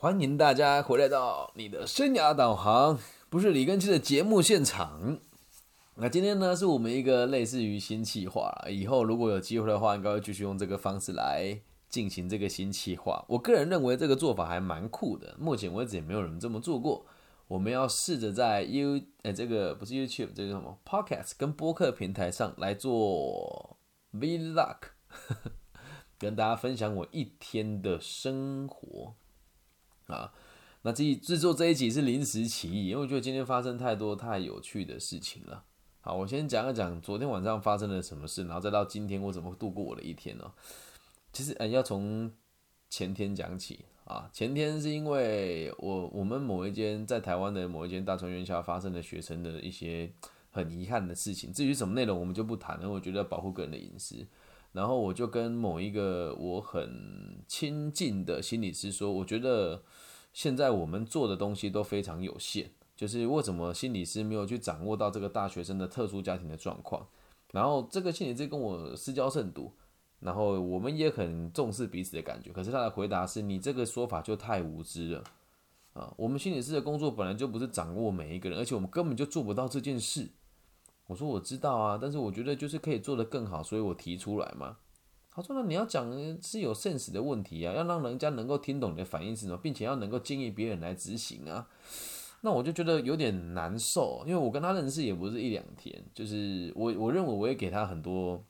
欢迎大家回来到你的生涯导航，不是李根基的节目现场。那今天呢，是我们一个类似于新企划，以后如果有机会的话，应该会继续用这个方式来进行这个新企划。我个人认为这个做法还蛮酷的，目前为止也没有人这么做过。我们要试着在 U 呃这个不是 YouTube 这个什么 Podcast 跟播客平台上来做 Vlog，跟大家分享我一天的生活啊。那这制作这一集是临时起意，因为我觉得今天发生太多太有趣的事情了。好，我先讲一讲昨天晚上发生了什么事，然后再到今天我怎么度过我的一天呢？其实，呃，要从前天讲起啊。前天是因为我我们某一间在台湾的某一间大专院校发生了学生的一些很遗憾的事情。至于什么内容，我们就不谈了，我觉得要保护个人的隐私。然后我就跟某一个我很亲近的心理师说，我觉得现在我们做的东西都非常有限。就是为什么心理师没有去掌握到这个大学生的特殊家庭的状况，然后这个心理师跟我私交甚笃，然后我们也很重视彼此的感觉。可是他的回答是：你这个说法就太无知了啊！我们心理师的工作本来就不是掌握每一个人，而且我们根本就做不到这件事。我说我知道啊，但是我觉得就是可以做得更好，所以我提出来嘛。他说：那你要讲是有 sense 的问题啊，要让人家能够听懂你的反应是什么，并且要能够建议别人来执行啊。那我就觉得有点难受，因为我跟他认识也不是一两天，就是我我认为我也给他很多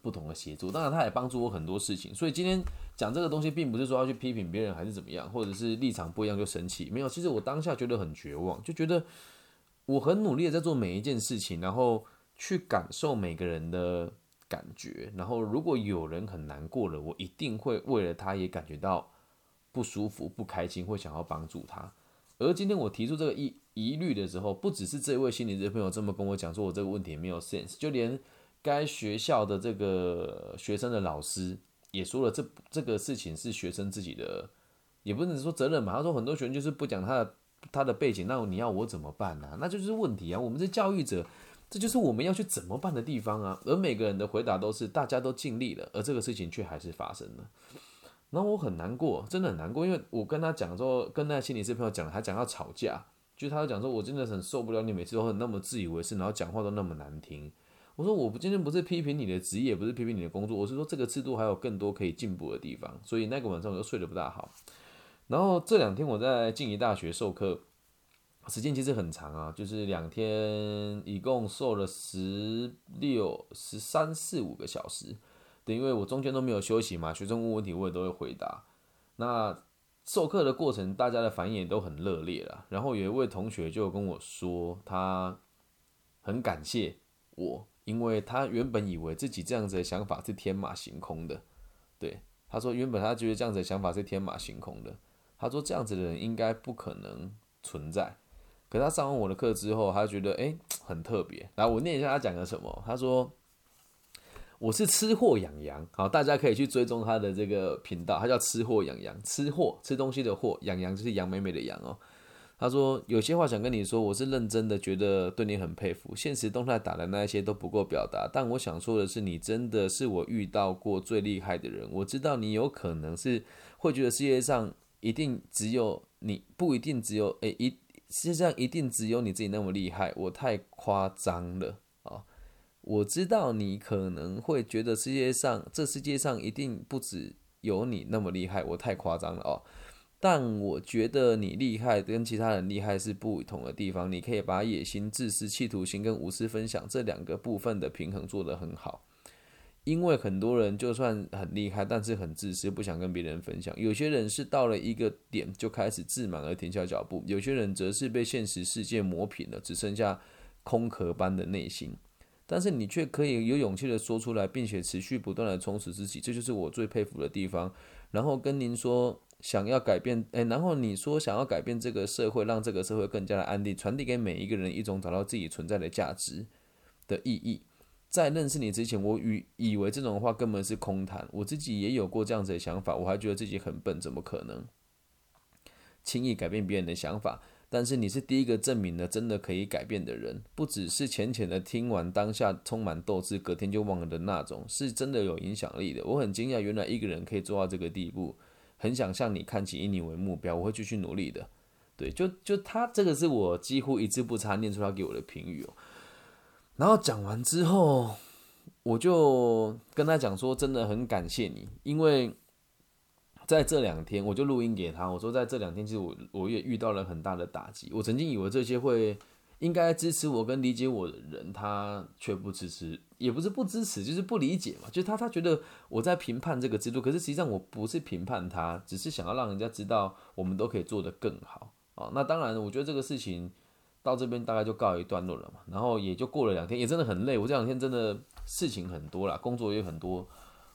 不同的协助，当然他也帮助我很多事情，所以今天讲这个东西，并不是说要去批评别人还是怎么样，或者是立场不一样就生气，没有，其实我当下觉得很绝望，就觉得我很努力的在做每一件事情，然后去感受每个人的感觉，然后如果有人很难过了，我一定会为了他也感觉到不舒服、不开心，会想要帮助他。而今天我提出这个疑疑虑的时候，不只是这位心理咨朋友这么跟我讲，说我这个问题没有 sense，就连该学校的这个学生的老师也说了，这这个事情是学生自己的，也不能说责任嘛。他说很多学生就是不讲他的他的背景，那你要我怎么办呢？那就是问题啊。我们是教育者，这就是我们要去怎么办的地方啊。而每个人的回答都是大家都尽力了，而这个事情却还是发生了。然后我很难过，真的很难过，因为我跟他讲说，跟那心理师朋友讲，他讲要吵架，就他讲说，我真的很受不了你每次都很那么自以为是，然后讲话都那么难听。我说我不今天不是批评你的职业，不是批评你的工作，我是说这个制度还有更多可以进步的地方。所以那个晚上我就睡得不大好。然后这两天我在静宜大学授课，时间其实很长啊，就是两天一共授了十六、十三、四五个小时。对，因为我中间都没有休息嘛，学生问问题我也都会回答。那授课的过程，大家的反应也都很热烈了。然后有一位同学就跟我说，他很感谢我，因为他原本以为自己这样子的想法是天马行空的。对，他说原本他觉得这样子的想法是天马行空的。他说这样子的人应该不可能存在。可他上完我的课之后，他觉得诶很特别。来，我念一下他讲的什么。他说。我是吃货养羊，好，大家可以去追踪他的这个频道，他叫吃货养羊，吃货吃东西的货，养羊就是杨美美的羊哦。他说有些话想跟你说，我是认真的，觉得对你很佩服。现实动态打的那些都不够表达，但我想说的是，你真的是我遇到过最厉害的人。我知道你有可能是会觉得世界上一定只有你，不一定只有诶一世界上一定只有你自己那么厉害，我太夸张了哦。我知道你可能会觉得世界上这世界上一定不止有你那么厉害，我太夸张了哦。但我觉得你厉害跟其他人厉害是不同的地方，你可以把野心、自私、企图心跟无私分享这两个部分的平衡做得很好。因为很多人就算很厉害，但是很自私，不想跟别人分享。有些人是到了一个点就开始自满而停下脚步，有些人则是被现实世界磨平了，只剩下空壳般的内心。但是你却可以有勇气的说出来，并且持续不断的充实自己，这就是我最佩服的地方。然后跟您说，想要改变，诶，然后你说想要改变这个社会，让这个社会更加的安定，传递给每一个人一种找到自己存在的价值的意义。在认识你之前，我以以为这种话根本是空谈，我自己也有过这样子的想法，我还觉得自己很笨，怎么可能轻易改变别人的想法？但是你是第一个证明了真的可以改变的人，不只是浅浅的听完当下充满斗志，隔天就忘了的那种，是真的有影响力的。我很惊讶，原来一个人可以做到这个地步，很想向你看齐，以你为目标，我会继续努力的。对，就就他这个是我几乎一字不差念出他给我的评语哦。然后讲完之后，我就跟他讲说，真的很感谢你，因为在这两天，我就录音给他，我说在这两天，其实我我也遇到了很大的打击。我曾经以为这些会应该支持我跟理解我的人，他却不支持，也不是不支持，就是不理解嘛。就是他他觉得我在评判这个制度，可是实际上我不是评判他，只是想要让人家知道我们都可以做得更好。哦，那当然，我觉得这个事情到这边大概就告一段落了嘛。然后也就过了两天，也真的很累。我这两天真的事情很多啦，工作也很多。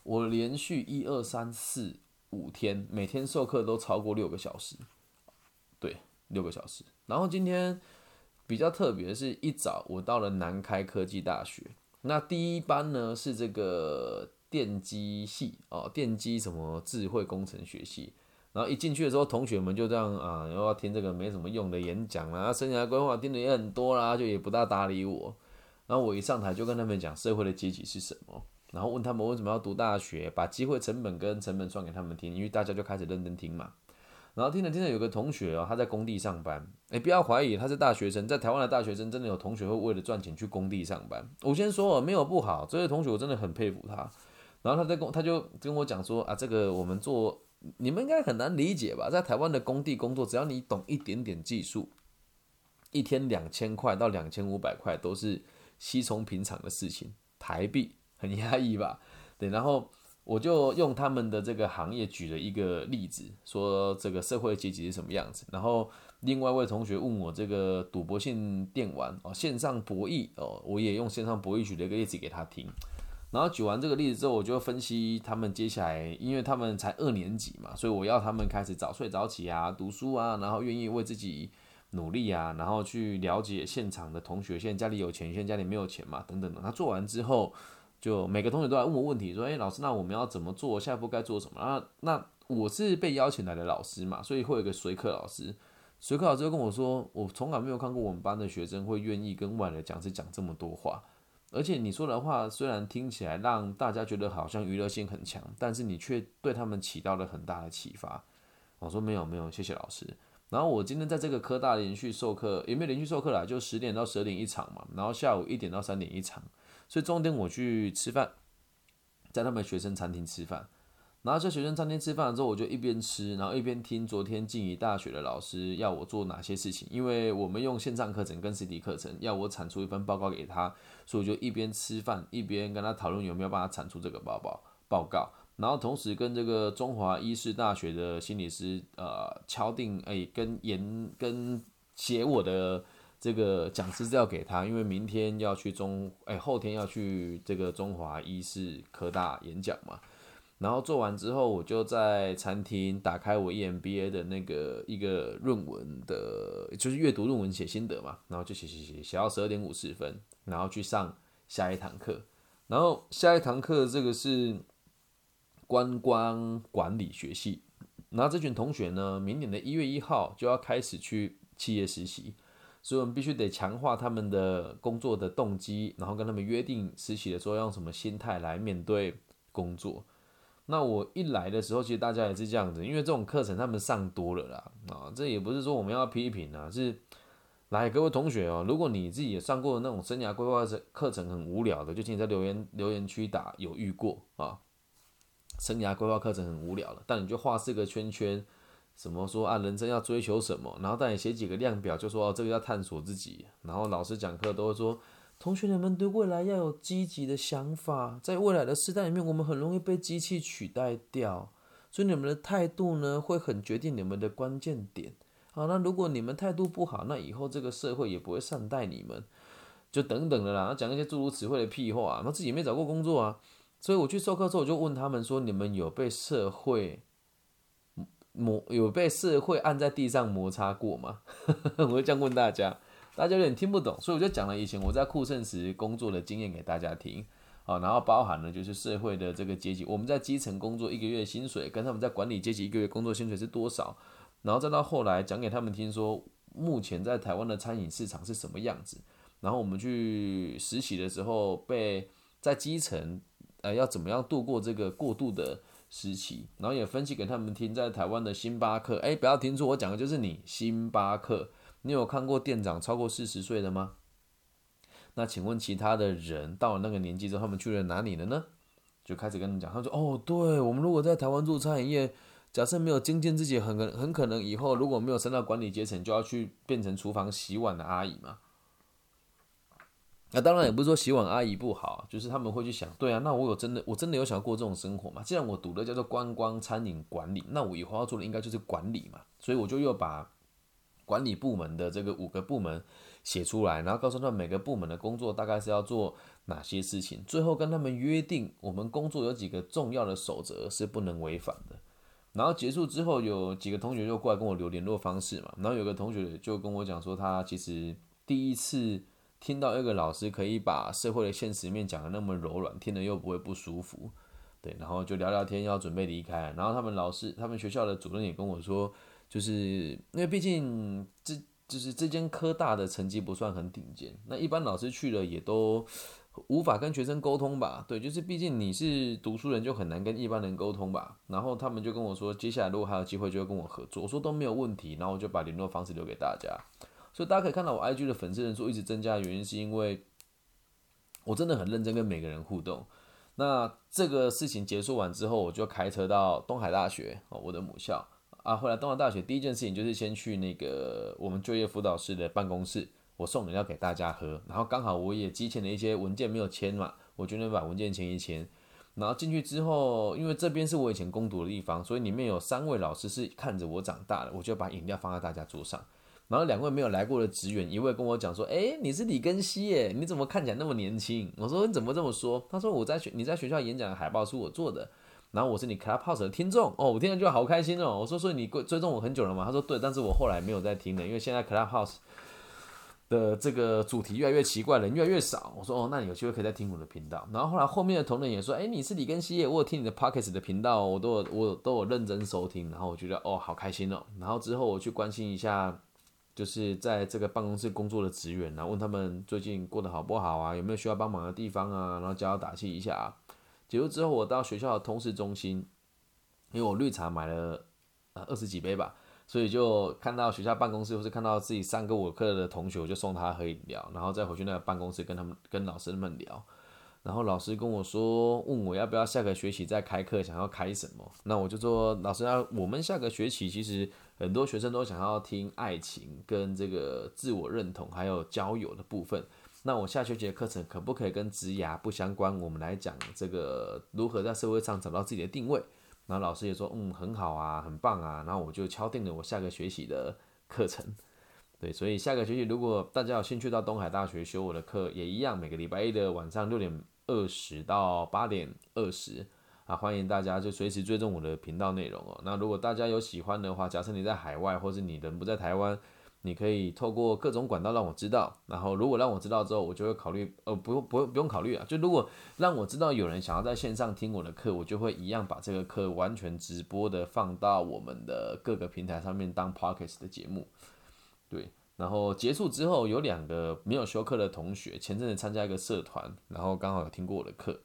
我连续一二三四五天，每天授课都超过六个小时，对，六个小时。然后今天比较特别的是，一早我到了南开科技大学，那第一班呢是这个电机系哦，电机什么智慧工程学系。然后一进去的时候，同学们就这样啊，又要听这个没什么用的演讲啦，生涯规划听的也很多啦，就也不大搭理我。然后我一上台就跟他们讲社会的阶级是什么，然后问他们为什么要读大学，把机会成本跟成本算给他们听，因为大家就开始认真听嘛。然后听着听着，有个同学哦，他在工地上班，哎，不要怀疑他是大学生，在台湾的大学生真的有同学会为了赚钱去工地上班。我先说没有不好，这位同学我真的很佩服他。然后他在工，他就跟我讲说啊，这个我们做。你们应该很难理解吧？在台湾的工地工作，只要你懂一点点技术，一天两千块到两千五百块都是稀松平常的事情。台币很压抑吧？对，然后我就用他们的这个行业举了一个例子，说这个社会阶级是什么样子。然后另外一位同学问我这个赌博性电玩哦，线上博弈哦，我也用线上博弈举了一个例子给他听。然后举完这个例子之后，我就分析他们接下来，因为他们才二年级嘛，所以我要他们开始早睡早起啊，读书啊，然后愿意为自己努力啊，然后去了解现场的同学，现在家里有钱，现在家里没有钱嘛，等等的。他做完之后，就每个同学都来问我问题，说：“哎，老师，那我们要怎么做？下一步该做什么？”啊，那我是被邀请来的老师嘛，所以会有个随课老师。随课老师就跟我说：“我从来没有看过我们班的学生会愿意跟外来讲师讲这么多话。”而且你说的话虽然听起来让大家觉得好像娱乐性很强，但是你却对他们起到了很大的启发。我说没有没有，谢谢老师。然后我今天在这个科大连续授课，也没有连续授课啦，就十点到十二点一场嘛，然后下午一点到三点一场，所以中间我去吃饭，在他们学生餐厅吃饭。然后在学生餐厅吃饭之后，我就一边吃，然后一边听昨天静宜大学的老师要我做哪些事情。因为我们用线上课程跟实体课程，要我产出一份报告给他，所以我就一边吃饭一边跟他讨论有没有办法产出这个报告报告。然后同时跟这个中华医师大学的心理师呃敲定，哎，跟研跟写我的这个讲师资料给他，因为明天要去中，哎，后天要去这个中华医师科大演讲嘛。然后做完之后，我就在餐厅打开我 EMBA 的那个一个论文的，就是阅读论文写心得嘛。然后就写写写写到十二点五十分，然后去上下一堂课。然后下一堂课这个是观光管理学系。然后这群同学呢，明年的一月一号就要开始去企业实习，所以我们必须得强化他们的工作的动机，然后跟他们约定实习的时候用什么心态来面对工作。那我一来的时候，其实大家也是这样子，因为这种课程他们上多了啦，啊，这也不是说我们要批评啊，是来各位同学哦，如果你自己也上过那种生涯规划课课程很无聊的，就请你在留言留言区打有遇过啊，生涯规划课程很无聊了，但你就画四个圈圈，什么说啊人生要追求什么，然后带你写几个量表，就说哦这个要探索自己，然后老师讲课都会说。同学你们对未来要有积极的想法，在未来的时代里面，我们很容易被机器取代掉，所以你们的态度呢，会很决定你们的关键点。好，那如果你们态度不好，那以后这个社会也不会善待你们，就等等的啦。讲一些诸如此类的屁话，那自己没找过工作啊，所以我去授课之后，我就问他们说：你们有被社会摩有被社会按在地上摩擦过吗？我会这样问大家。大家有点听不懂，所以我就讲了以前我在酷盛时工作的经验给大家听，啊，然后包含了就是社会的这个阶级，我们在基层工作一个月薪水跟他们在管理阶级一个月工作薪水是多少，然后再到后来讲给他们听说目前在台湾的餐饮市场是什么样子，然后我们去实习的时候被在基层，呃，要怎么样度过这个过渡的时期，然后也分析给他们听，在台湾的星巴克，哎，不要听错，我讲的就是你星巴克，你有看过店长超过四十岁的吗？那请问其他的人到了那个年纪之后，他们去了哪里了呢？就开始跟你讲，他说：“哦，对我们如果在台湾做餐饮业，假设没有精进自己，很可很可能以后如果没有升到管理阶层，就要去变成厨房洗碗的阿姨嘛。”那当然也不是说洗碗阿姨不好，就是他们会去想，对啊，那我有真的我真的有想过这种生活吗？既然我读的叫做观光餐饮管理，那我以后要做的应该就是管理嘛，所以我就又把管理部门的这个五个部门写出来，然后告诉他们每个部门的工作大概是要做哪些事情，最后跟他们约定，我们工作有几个重要的守则是不能违反的。然后结束之后，有几个同学就过来跟我留联络方式嘛，然后有个同学就跟我讲说，他其实第一次。听到一个老师可以把社会的现实面讲的那么柔软，听了又不会不舒服，对，然后就聊聊天，要准备离开。然后他们老师，他们学校的主任也跟我说，就是因为毕竟这就是这间科大的成绩不算很顶尖，那一般老师去了也都无法跟学生沟通吧？对，就是毕竟你是读书人，就很难跟一般人沟通吧。然后他们就跟我说，接下来如果还有机会，就会跟我合作。我说都没有问题，然后我就把联络方式留给大家。所以大家可以看到，我 IG 的粉丝人数一直增加的原因，是因为我真的很认真跟每个人互动。那这个事情结束完之后，我就开车到东海大学哦，我的母校啊。后来东华大学第一件事情就是先去那个我们就业辅导室的办公室，我送饮料给大家喝。然后刚好我也积欠了一些文件没有签嘛，我就能把文件签一签。然后进去之后，因为这边是我以前攻读的地方，所以里面有三位老师是看着我长大的，我就把饮料放在大家桌上。然后两位没有来过的职员，一位跟我讲说：“哎，你是李根熙耶，你怎么看起来那么年轻？”我说：“你怎么这么说？”他说：“我在学你在学校演讲的海报是我做的，然后我是你 Clubhouse 的听众哦，我听了就好开心哦。”我说：“所以你追踪我很久了吗？”他说：“对，但是我后来没有在听了，因为现在 Clubhouse 的这个主题越来越奇怪，人越来越少。”我说：“哦，那你有机会可以再听我的频道。”然后后来后面的同仁也说：“哎，你是李根熙耶，我有听你的 Pockets 的频道，我都有我都有认真收听。”然后我觉得哦，好开心哦。然后之后我去关心一下。就是在这个办公室工作的职员，然后问他们最近过得好不好啊，有没有需要帮忙的地方啊，然后加油打气一下啊。结束之后，我到学校的通识中心，因为我绿茶买了呃二十几杯吧，所以就看到学校办公室或是看到自己上过我课的同学，我就送他喝饮料，然后再回去那个办公室跟他们跟老师们聊。然后老师跟我说，问我要不要下个学期再开课，想要开什么？那我就说，老师啊我们下个学期其实。很多学生都想要听爱情跟这个自我认同，还有交友的部分。那我下学期的课程可不可以跟职涯不相关？我们来讲这个如何在社会上找到自己的定位。然后老师也说，嗯，很好啊，很棒啊。然后我就敲定了我下个学期的课程。对，所以下个学期如果大家有兴趣到东海大学修我的课，也一样，每个礼拜一的晚上六点二十到八点二十。啊，欢迎大家就随时追踪我的频道内容哦。那如果大家有喜欢的话，假设你在海外，或是你人不在台湾，你可以透过各种管道让我知道。然后如果让我知道之后，我就会考虑，呃，不用，不用，不用考虑啊。就如果让我知道有人想要在线上听我的课，我就会一样把这个课完全直播的放到我们的各个平台上面当 podcast 的节目。对，然后结束之后，有两个没有修课的同学，前阵子参加一个社团，然后刚好有听过我的课。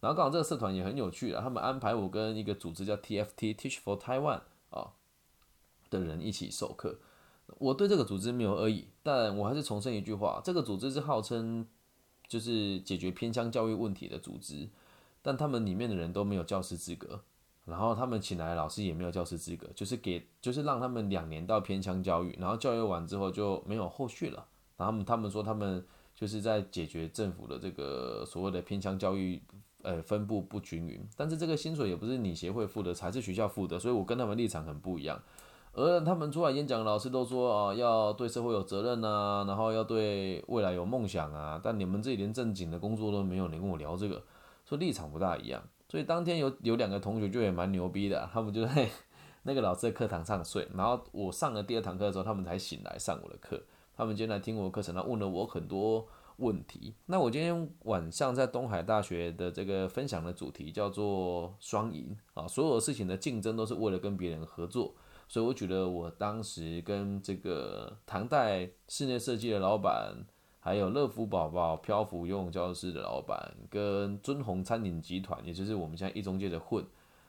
然后刚好这个社团也很有趣啊，他们安排我跟一个组织叫 TFT Teach for Taiwan 啊的人一起授课。我对这个组织没有恶意，但我还是重申一句话：这个组织是号称就是解决偏乡教育问题的组织，但他们里面的人都没有教师资格，然后他们请来的老师也没有教师资格，就是给就是让他们两年到偏乡教育，然后教育完之后就没有后续了。然后他们说他们就是在解决政府的这个所谓的偏乡教育。呃，分布不均匀，但是这个薪水也不是你协会付的，才是学校付的，所以我跟他们立场很不一样。而他们出来演讲老师都说啊，要对社会有责任啊，然后要对未来有梦想啊，但你们自己连正经的工作都没有，你跟我聊这个，说立场不大一样。所以当天有有两个同学就也蛮牛逼的，他们就在 那个老师的课堂上睡，然后我上了第二堂课的时候，他们才醒来上我的课，他们今天来听我课程，他问了我很多。问题。那我今天晚上在东海大学的这个分享的主题叫做双赢啊，所有事情的竞争都是为了跟别人合作，所以我觉得我当时跟这个唐代室内设计的老板，还有乐福宝宝漂浮游泳教室的老板，跟尊宏餐饮集团，也就是我们现在一中介的混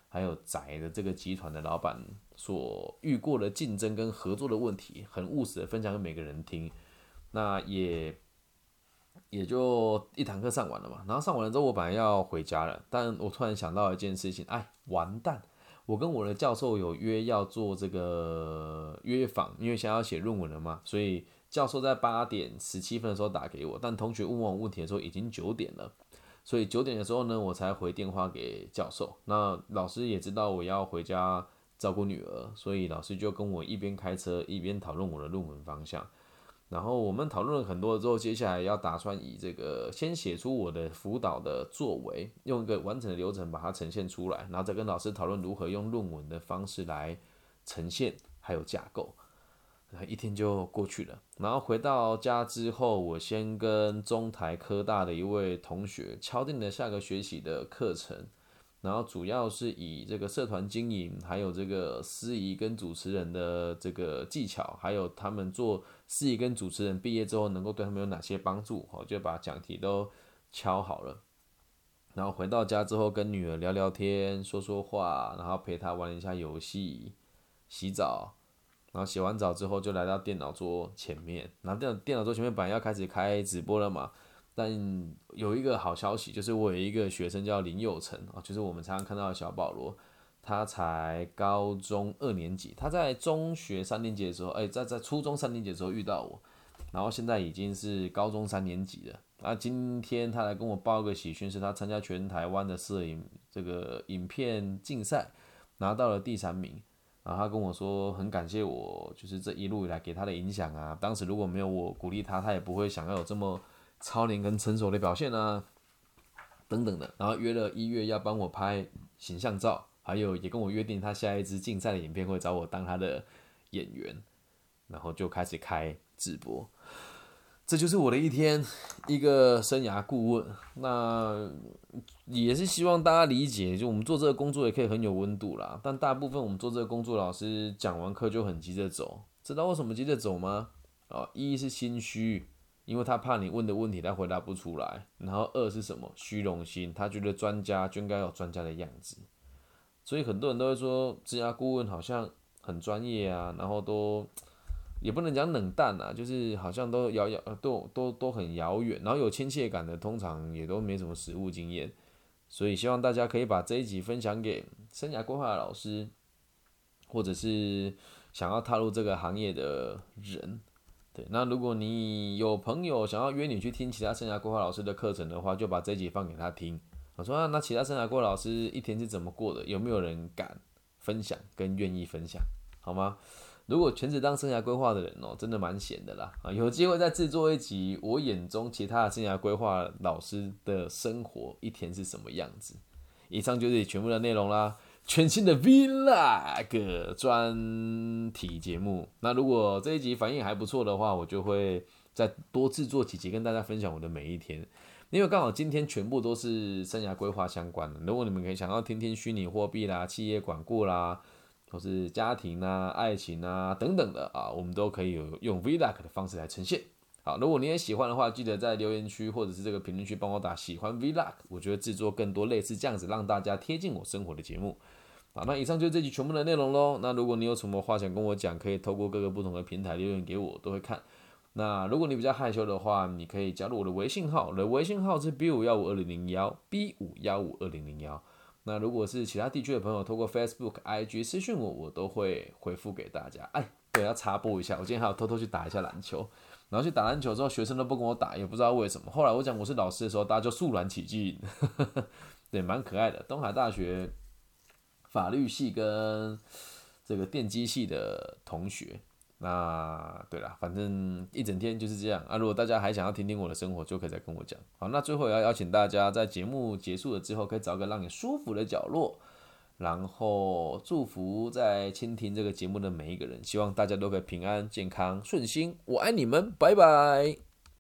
还有宅的这个集团的老板所遇过的竞争跟合作的问题，很务实的分享给每个人听。那也也就一堂课上完了嘛，然后上完了之后，我本来要回家了，但我突然想到一件事情，哎，完蛋！我跟我的教授有约要做这个约访，因为想要写论文了嘛，所以教授在八点十七分的时候打给我，但同学问我问题的时候已经九点了，所以九点的时候呢，我才回电话给教授。那老师也知道我要回家照顾女儿，所以老师就跟我一边开车一边讨论我的论文方向。然后我们讨论了很多之后，接下来要打算以这个先写出我的辅导的作为，用一个完整的流程把它呈现出来，然后再跟老师讨论如何用论文的方式来呈现，还有架构。一天就过去了。然后回到家之后，我先跟中台科大的一位同学敲定了下个学期的课程。然后主要是以这个社团经营，还有这个司仪跟主持人的这个技巧，还有他们做司仪跟主持人毕业之后能够对他们有哪些帮助，我就把讲题都敲好了。然后回到家之后，跟女儿聊聊天，说说话，然后陪她玩一下游戏，洗澡。然后洗完澡之后，就来到电脑桌前面。然后电电脑桌前面本来要开始开直播了嘛。但有一个好消息，就是我有一个学生叫林佑成啊，就是我们常常看到的小保罗，他才高中二年级，他在中学三年级的时候，哎，在在初中三年级的时候遇到我，然后现在已经是高中三年级了。啊，今天他来跟我报个喜讯，是他参加全台湾的摄影这个影片竞赛，拿到了第三名。然后他跟我说，很感谢我，就是这一路以来给他的影响啊。当时如果没有我鼓励他，他也不会想要有这么。超龄跟成熟的表现啊，等等的，然后约了一月要帮我拍形象照，还有也跟我约定他下一支竞赛的影片会找我当他的演员，然后就开始开直播，这就是我的一天，一个生涯顾问，那也是希望大家理解，就我们做这个工作也可以很有温度啦，但大部分我们做这个工作，老师讲完课就很急着走，知道为什么急着走吗？啊，一是心虚。因为他怕你问的问题他回答不出来，然后二是什么？虚荣心，他觉得专家就应该有专家的样子，所以很多人都会说，职业顾问好像很专业啊，然后都也不能讲冷淡啊，就是好像都遥遥都都都很遥远，然后有亲切感的通常也都没什么实务经验，所以希望大家可以把这一集分享给生涯规划的老师，或者是想要踏入这个行业的人。对那如果你有朋友想要约你去听其他生涯规划老师的课程的话，就把这集放给他听。我说啊，那其他生涯规划老师一天是怎么过的？有没有人敢分享跟愿意分享？好吗？如果全职当生涯规划的人哦，真的蛮闲的啦啊！有机会再制作一集，我眼中其他的生涯规划老师的生活一天是什么样子？以上就是全部的内容啦。全新的 Vlog 专题节目，那如果这一集反应还不错的话，我就会再多制作几集跟大家分享我的每一天。因为刚好今天全部都是生涯规划相关的，如果你们可以想要听听虚拟货币啦、企业管顾啦，或是家庭啊、爱情啊等等的啊，我们都可以有用 Vlog 的方式来呈现。好，如果你也喜欢的话，记得在留言区或者是这个评论区帮我打喜欢 Vlog，我觉得制作更多类似这样子让大家贴近我生活的节目。好，那以上就是这集全部的内容喽。那如果你有什么话想跟我讲，可以透过各个不同的平台留言给我，都会看。那如果你比较害羞的话，你可以加入我的微信号，我的微信号是 B 五幺五二零零幺 B 五幺五二零零幺。那如果是其他地区的朋友，透过 Facebook、IG 私讯我，我都会回复给大家。哎，对，要插播一下，我今天还要偷偷去打一下篮球。然后去打篮球之后，学生都不跟我打，也不知道为什么。后来我讲我是老师的时候，大家就肃然起敬，对，蛮可爱的。东海大学法律系跟这个电机系的同学，那对了，反正一整天就是这样啊。如果大家还想要听听我的生活，就可以再跟我讲。好，那最后也要邀请大家在节目结束了之后，可以找个让你舒服的角落。然后祝福在倾听这个节目的每一个人，希望大家都可以平安、健康、顺心。我爱你们，拜拜。